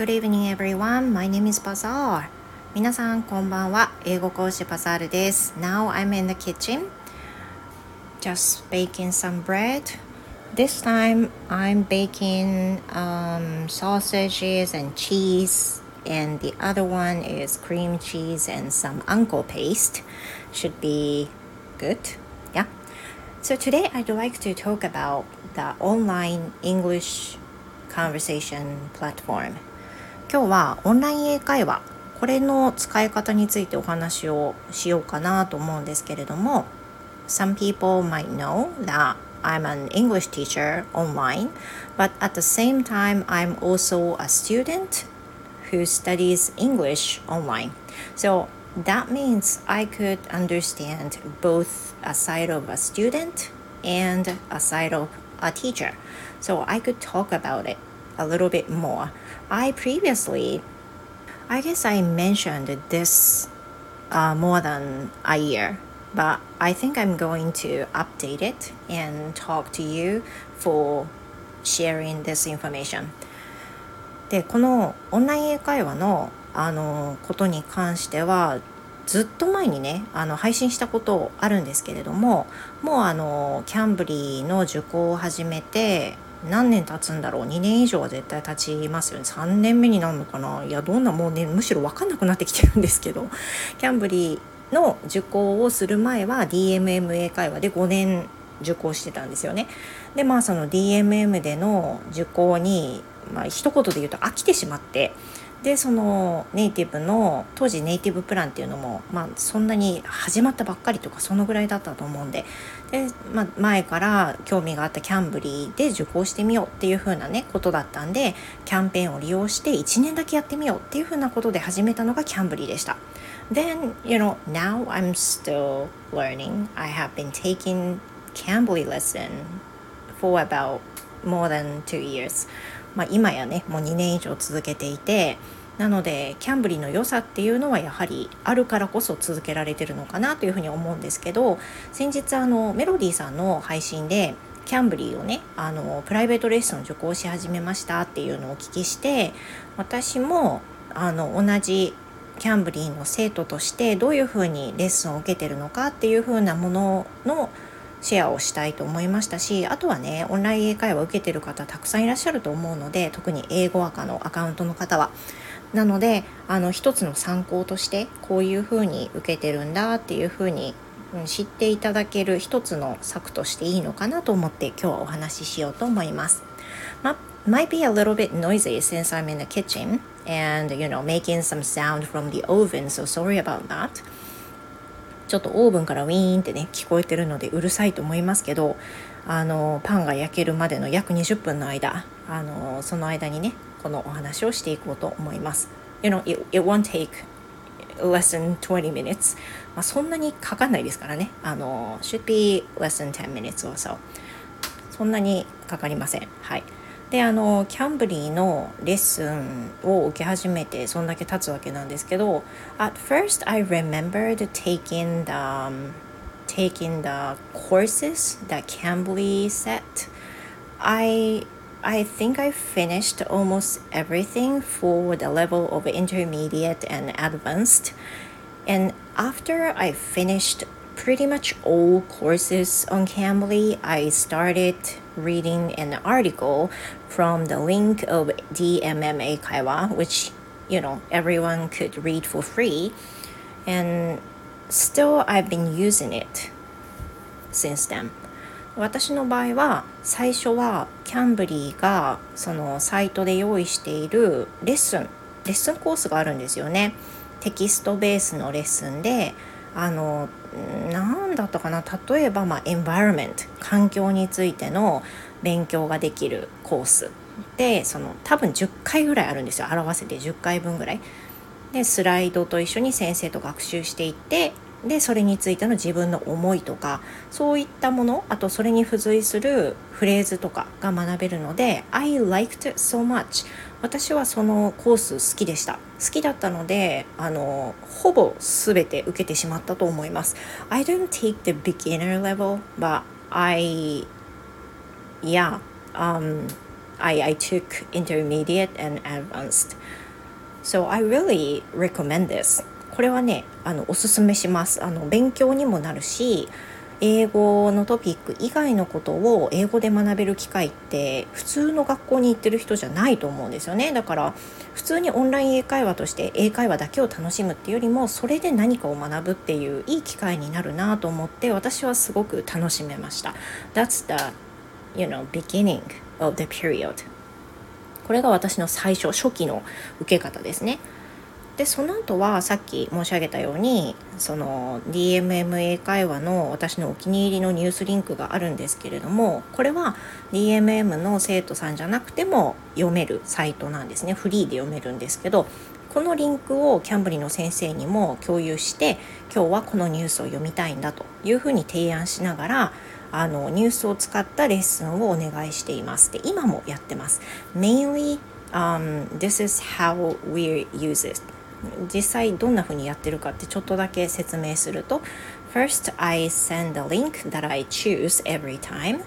Good evening everyone. My name is Bazaar. 皆さんこんばんは。英語講師バザールです。Now I'm in the kitchen. Just baking some bread. This time I'm baking um, sausages and cheese and the other one is cream cheese and some uncle paste. Should be good. Yeah. So today I'd like to talk about the online English conversation platform 今日はオンライン英会話これの使い方についてお話をしようかなと思うんですけれども Some people might know that I'm an English teacher online but at the same time I'm also a student who studies English online so that means I could understand both a side of a student and a side of a teacher. So I could talk about it a little bit more. I previously, I guess I mentioned this uh, more than a year, but I think I'm going to update it and talk to you for sharing this information. でこのオンライン英会話のあのことに関してはずっと前にねあの配信したことあるんですけれどももうあのキャンブリーの受講を始めて何年経つんだろう。2年以上は絶対経ちますよね。3年目になるのかな。いやどんなもうねむしろ分かんなくなってきてるんですけど。キャンブリーの受講をする前は DMMA 会話で5年受講してたんですよね。でまあその DMM での受講に、まあ一言で言うと飽きてしまってでそのネイティブの当時ネイティブプランっていうのも、まあ、そんなに始まったばっかりとかそのぐらいだったと思うんでで、まあ、前から興味があったキャンブリーで受講してみようっていう風なねことだったんでキャンペーンを利用して1年だけやってみようっていう風なことで始めたのがキャンブリーでした。Then, you know, now I'm still learning. I have been taking Cambly lesson for about more than two years. まあ、今やねもう2年以上続けていてなのでキャンブリーの良さっていうのはやはりあるからこそ続けられてるのかなというふうに思うんですけど先日あのメロディーさんの配信でキャンブリーをねあのプライベートレッスン受講し始めましたっていうのをお聞きして私もあの同じキャンブリーの生徒としてどういうふうにレッスンを受けてるのかっていうふうなもののシェアをしたいと思いましたしあとはねオンライン英会話受けてる方たくさんいらっしゃると思うので特に英語赤のアカウントの方は。なのであの一つの参考としてこういうふうに受けてるんだっていうふうに知っていただける一つの策としていいのかなと思って今日はお話ししようと思います。ま might be a little bit noisy since I'm in the kitchen and you know making some sound from the oven so sorry about that ちょっとオーブンからウィーンってね聞こえてるのでうるさいと思いますけどあのパンが焼けるまでの約20分の間あのその間にねこのお話をしていこうと思います。You know, it, it won't take less than 20 minutes. まあ、そんなにかかんないですからね。あの should be less than 10 minutes or so. そんなにかかりません。はい。であのキャンブリーのレッスンを受け始めてそんだけ経つわけなんですけど At first I remembered taking the、um, taking the courses that Cambly set I I think I finished almost everything for the level of intermediate and advanced and after I finished pretty much all courses on Cambly I started reading an article from the link of DMMA Kaiwa, which you know everyone could read for free, and still I've been using it since then. 私の場合は最初はキャンブリーがそのサイトで用意しているレッスンレッスンコースがあるんですよねテキストベースのレッスンであの何だったかな？例えば、まあ、エンバイロメント環境についての勉強ができるコースでその多分10回ぐらいあるんですよ。表せて10回分ぐらい。でスライドと一緒に先生と学習していってでそれについての自分の思いとかそういったものあとそれに付随するフレーズとかが学べるので I liked it so much 私はそのコース好きでした好きだったのであのほぼ全て受けてしまったと思います I didn't take the beginner level but I yeah um I, I took intermediate and advanced. So I really recommend this. これはね、あのおすすめします。あの勉強にもなるし、英語のトピック以外のことを英語で学べる機会って普通の学校に行ってる人じゃないと思うんですよね。だから普通にオンライン英会話として英会話だけを楽しむっていうよりもそれで何かを学ぶっていういい機会になるなと思って私はすごく楽しめました。That's the you know beginning of the period これが私の最初初期の受け方ですね。でその後はさっき申し上げたようにその DMM 英会話の私のお気に入りのニュースリンクがあるんですけれどもこれは DMM の生徒さんじゃなくても読めるサイトなんですねフリーで読めるんですけどこのリンクをキャンブリの先生にも共有して今日はこのニュースを読みたいんだというふうに提案しながらあのニュースを使ったレッスンをお願いしています。で今もやってます。Mainly、um, this is how we use it 実際どんな風にやってるかってちょっとだけ説明すると First I send a link that I choose every time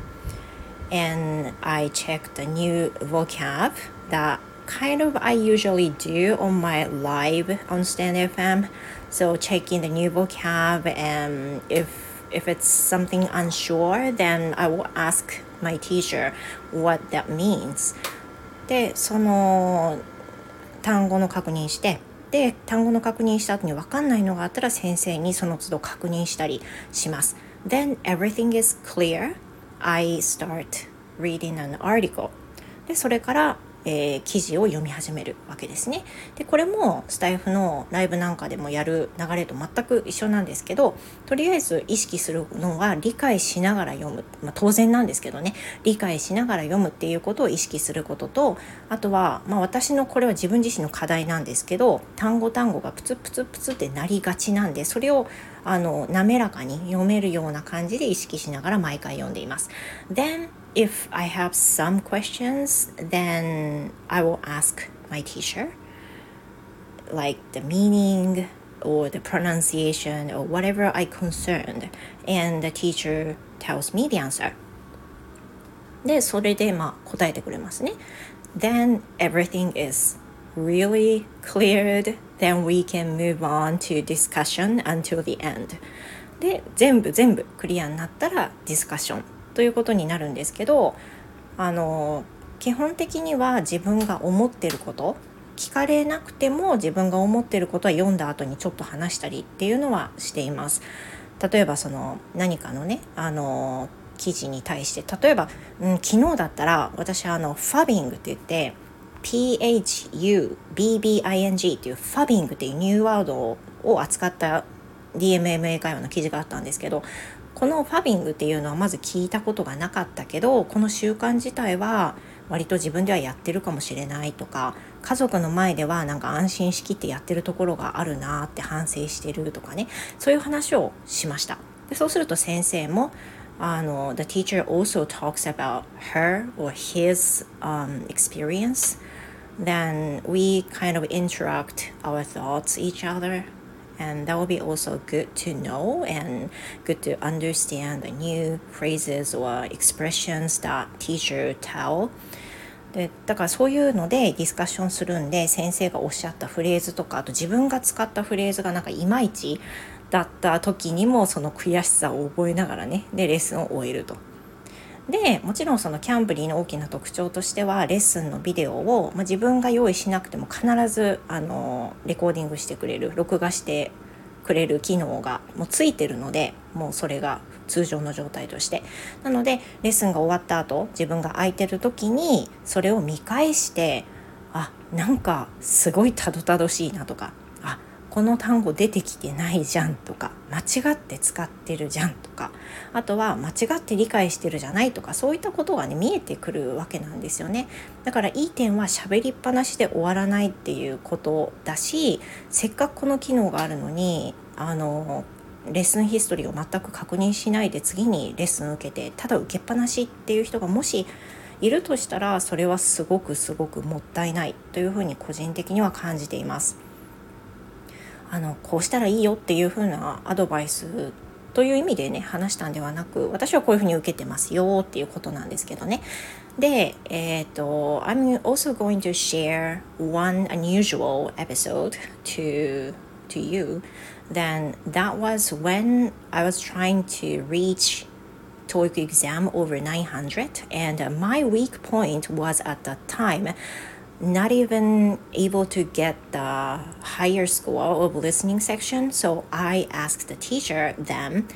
and I check the new vocab that kind of I usually do on my live on Stand FM so checking the new vocab and if if it's something unsure then I will ask my teacher what that means でその単語の確認してで単語の確認した後に分かんないのがあったら先生にその都度確認したりします。Then everything is clear. I start reading an article. でそれからえー、記事を読み始めるわけですね。でこれもスタイフのライブなんかでもやる流れと全く一緒なんですけどとりあえず意識するのは理解しながら読む、まあ、当然なんですけどね理解しながら読むっていうことを意識することとあとは、まあ、私のこれは自分自身の課題なんですけど単語単語がプツプツプツってなりがちなんでそれをあの滑らかに読めるような感じで意識しながら毎回読んでいます。Then if I have some questions, then I will ask my teacher, like the meaning or the pronunciation or whatever I concerned, and the teacher tells me the answer. で、それでまあ答えてくれますね。Then everything is really cleared, then we can move on to discussion until the end. で、全部全部クリアになったらディスカッション ということになるんですけどあの基本的には自分が思ってること聞かれなくても自分が思ってることは読んだ後にちょっと話したりっていうのはしています。例えばその何かのねあの記事に対して例えば、うん、昨日だったら私あのファビングって言って PHUBBING っていうファビングっていうニューワードを扱った DMMA 会話の記事があったんですけどこのファビングっていうのはまず聞いたことがなかったけどこの習慣自体は割と自分ではやってるかもしれないとか家族の前ではなんか安心しきってやってるところがあるなって反省してるとかねそういう話をしました。でそうすると先生もあの The teacher also talks about her or his、um, experience. Then we kind of interact our thoughts each other. And that will be also good to know and good to understand the new phrases or expressions that teacher tell でだからそういうのでディスカッションするんで先生がおっしゃったフレーズとかあと自分が使ったフレーズがなんかいまいちだった時にもその悔しさを覚えながらねでレッスンを終えると。でもちろんそのキャンブリーの大きな特徴としてはレッスンのビデオを、まあ、自分が用意しなくても必ずあのレコーディングしてくれる録画してくれる機能がもうついてるのでもうそれが通常の状態として。なのでレッスンが終わった後自分が空いてる時にそれを見返してあなんかすごいたどたどしいなとかこの単語出てきてないじゃんとか間違って使ってるじゃんとかあとは間違って理解してるじゃないとかそういったことがね見えてくるわけなんですよねだからいい点は喋りっぱなしで終わらないっていうことだしせっかくこの機能があるのにあのレッスンヒストリーを全く確認しないで次にレッスン受けてただ受けっぱなしっていう人がもしいるとしたらそれはすごくすごくもったいないというふうに個人的には感じています。あのこうしたらいいよっていう風なアドバイスという意味でね話したんではなく私はこういうふうに受けてますよっていうことなんですけどねでえっ、ー、と I'm also going to share one unusual episode to to you then that was when I was trying to reach TOEIC exam over 900 and my weak point was at that time not even able to get the higher score of listening section. So I asked the teacher then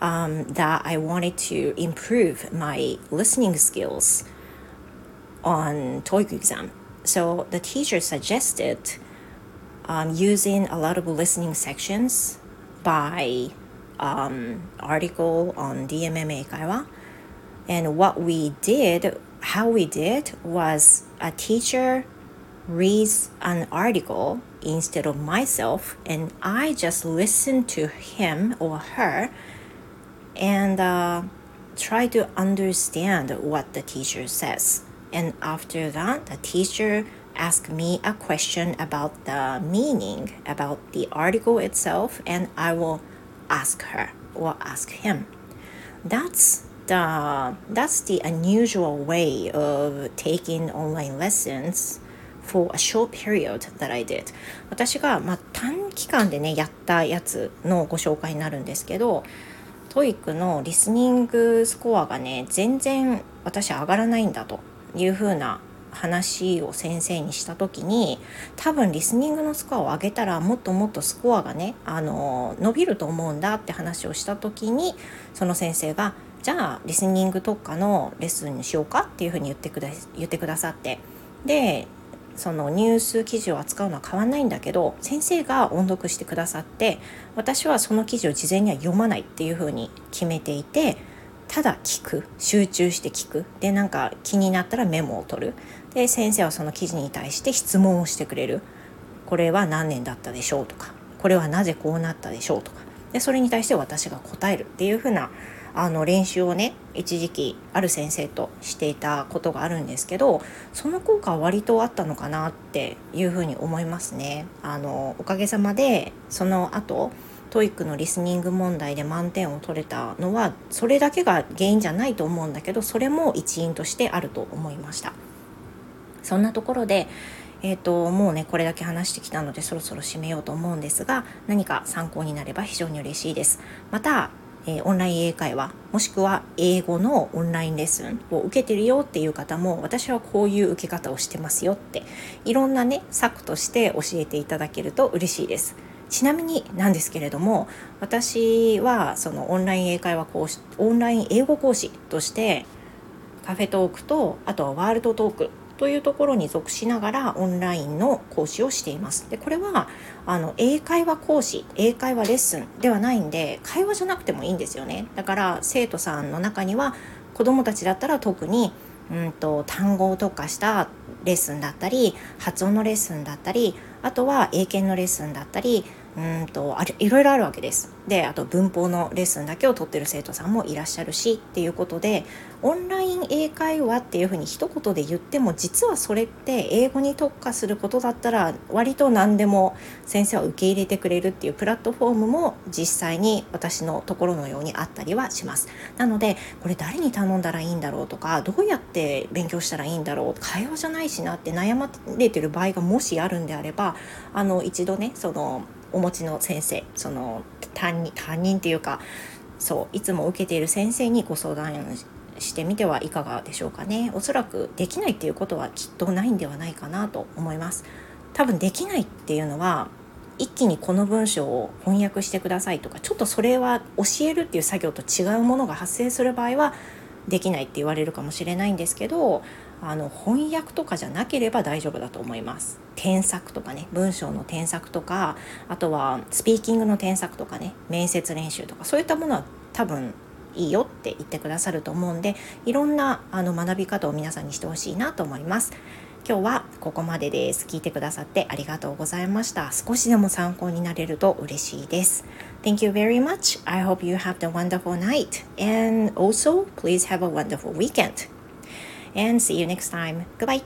um, that I wanted to improve my listening skills on TOEIC exam. So the teacher suggested um, using a lot of listening sections by um, article on DMMA Kaiwa. And what we did, how we did was a teacher reads an article instead of myself, and I just listen to him or her and uh, try to understand what the teacher says. And after that, the teacher asked me a question about the meaning, about the article itself, and I will ask her or ask him. That's the that's the unusual way of taking online lessons for a short period that I did. 私が、まあ、短期間でねやったやつのご紹介になるんですけど TOEIC のリスニングスコアがね全然私上がらないんだというふうな話を先生にした時に多分リスニングのスコアを上げたらもっともっとスコアがねあの伸びると思うんだって話をした時にその先生がじゃあリスニング特化のレッスンにしようかっていうふうに言ってくだ言ってくださって。でそのニュース記事を扱うのは変わんないんだけど先生が音読してくださって私はその記事を事前には読まないっていうふうに決めていてただ聞く集中して聞く。でなんか気になったらメモを取る。で先生はその記事に対して質問をしてくれる。これは何年だったでしょうとか。これはなぜこうなったでしょうとか。でそれに対して私が答えるっていうふうなあの練習をね一時期ある先生としていたことがあるんですけどその効果は割とあったのかなっていうふうに思いますね。あのおかげさまでその後TOEIC のリスニング問題で満点を取れたのはそれだけが原因じゃないと思うんだけどそれも一因としてあると思いました。そんなところでえーと、もうねこれだけ話してきたのでそろそろ締めようと思うんですが何か参考になれば非常に嬉しいです。またえー、オンライン英会話もしくは英語のオンラインレッスンを受けてるよっていう方も私はこういう受け方をしてますよっていろんなね策として教えていただけると嬉しいです。ちなみになんですけれども私はそのオンライン英会話講師オンライン英語講師としてカフェトークとあとはワールドトークというところに属しながらオンラインの講師をしています。でこれはあの英会話講師英会話レッスンではないんで会話じゃなくてもいいんですよね。だから生徒さんの中には子どもたちだったら特にうんと単語を特化したレッスンだったり発音のレッスンだったりあとは英検のレッスンだったりうんとあれいろいろあるわけです。であと文法のレッスンだけを取ってる生徒さんもいらっしゃるしっていうことでオンライン英会話っていうふうに一言で言っても実はそれって英語に特化することだったら割と何でも先生は受け入れてくれるっていうプラットフォームも実際に私のところのようにあったりはします。なのでこれ誰に頼んだらいいんだろうとかどうやって勉強したらいいんだろう会話じゃないしなって悩まれてる場合がもしあるんであればあの一度ねそのお持ちの先生その担任担任っていうかそういつも受けている先生にご相談してみてはいかがでしょうかね。おそらくできないっていうことはきっとないんではないかなと思います。多分できないっていうのは一気にこの文章を翻訳してくださいとかちょっとそれは教えるっていう作業と違うものが発生する場合はできないって言われるかもしれないんですけどあの翻訳とかじゃなければ大丈夫だと思います。添削とかね文章の添削とかあとはスピーキングの添削とかね面接練習とかそういったものは多分いいよって言ってくださると思うんでいろんなあの学び方を皆さんにしてほしいなと思います。今日はここまでです。聞いてくださってありがとうございました。少しでも参考になれると嬉しいです。Thank you very much. I hope you have a wonderful night. And also please have a wonderful weekend. And see you next time. Goodbye.